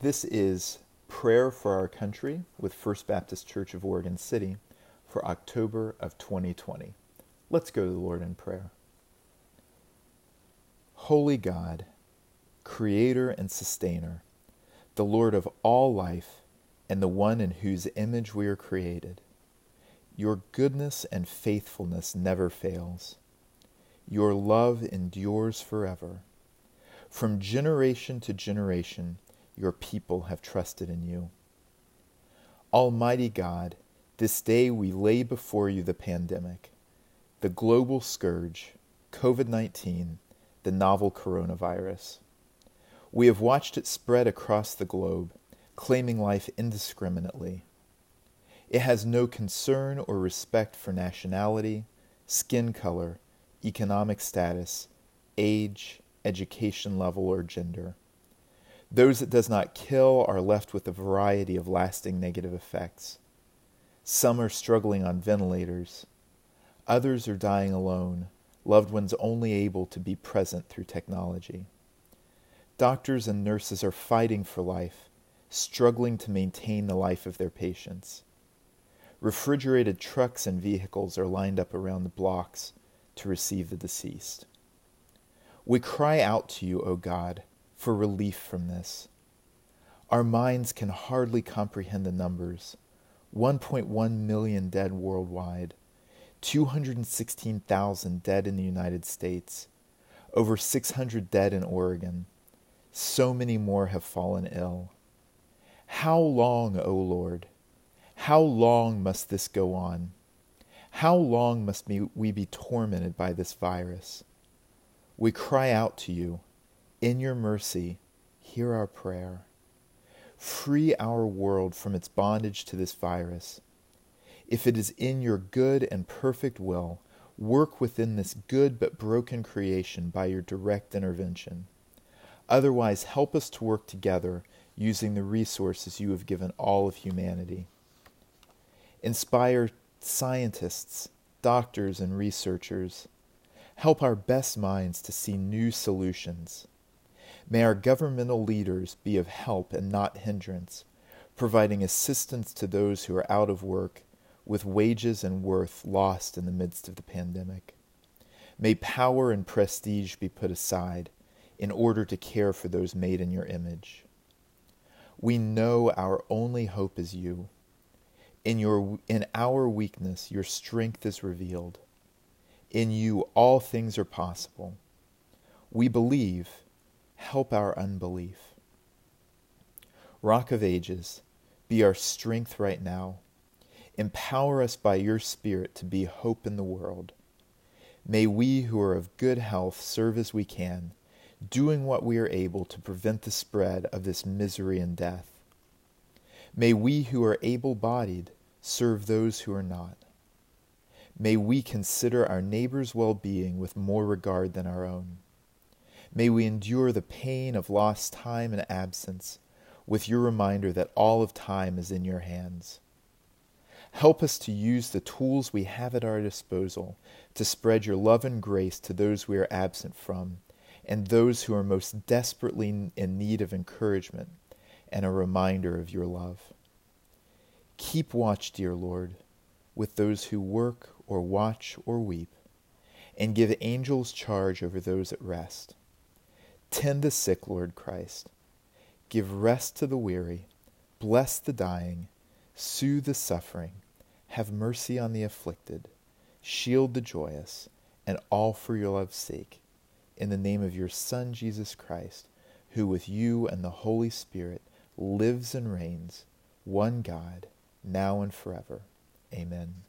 This is Prayer for Our Country with First Baptist Church of Oregon City for October of 2020. Let's go to the Lord in prayer. Holy God, Creator and Sustainer, the Lord of all life, and the one in whose image we are created, your goodness and faithfulness never fails. Your love endures forever. From generation to generation, your people have trusted in you. Almighty God, this day we lay before you the pandemic, the global scourge, COVID 19, the novel coronavirus. We have watched it spread across the globe, claiming life indiscriminately. It has no concern or respect for nationality, skin color, economic status, age, education level, or gender. Those it does not kill are left with a variety of lasting negative effects. Some are struggling on ventilators. Others are dying alone, loved ones only able to be present through technology. Doctors and nurses are fighting for life, struggling to maintain the life of their patients. Refrigerated trucks and vehicles are lined up around the blocks to receive the deceased. We cry out to you, O God, for relief from this. Our minds can hardly comprehend the numbers 1.1 million dead worldwide, 216,000 dead in the United States, over 600 dead in Oregon. So many more have fallen ill. How long, O Lord? How long must this go on? How long must we be tormented by this virus? We cry out to you. In your mercy, hear our prayer. Free our world from its bondage to this virus. If it is in your good and perfect will, work within this good but broken creation by your direct intervention. Otherwise, help us to work together using the resources you have given all of humanity. Inspire scientists, doctors, and researchers. Help our best minds to see new solutions. May our governmental leaders be of help and not hindrance, providing assistance to those who are out of work with wages and worth lost in the midst of the pandemic. May power and prestige be put aside in order to care for those made in your image. We know our only hope is you in, your, in our weakness, your strength is revealed. In you, all things are possible. We believe, help our unbelief. Rock of Ages, be our strength right now. Empower us by your Spirit to be hope in the world. May we who are of good health serve as we can, doing what we are able to prevent the spread of this misery and death. May we who are able bodied serve those who are not. May we consider our neighbor's well being with more regard than our own. May we endure the pain of lost time and absence with your reminder that all of time is in your hands. Help us to use the tools we have at our disposal to spread your love and grace to those we are absent from and those who are most desperately in need of encouragement and a reminder of your love. Keep watch, dear Lord, with those who work or watch or weep, and give angels charge over those at rest. Tend the sick, Lord Christ. Give rest to the weary. Bless the dying. Soothe the suffering. Have mercy on the afflicted. Shield the joyous, and all for your love's sake. In the name of your Son, Jesus Christ, who with you and the Holy Spirit lives and reigns, one God now and forever. Amen.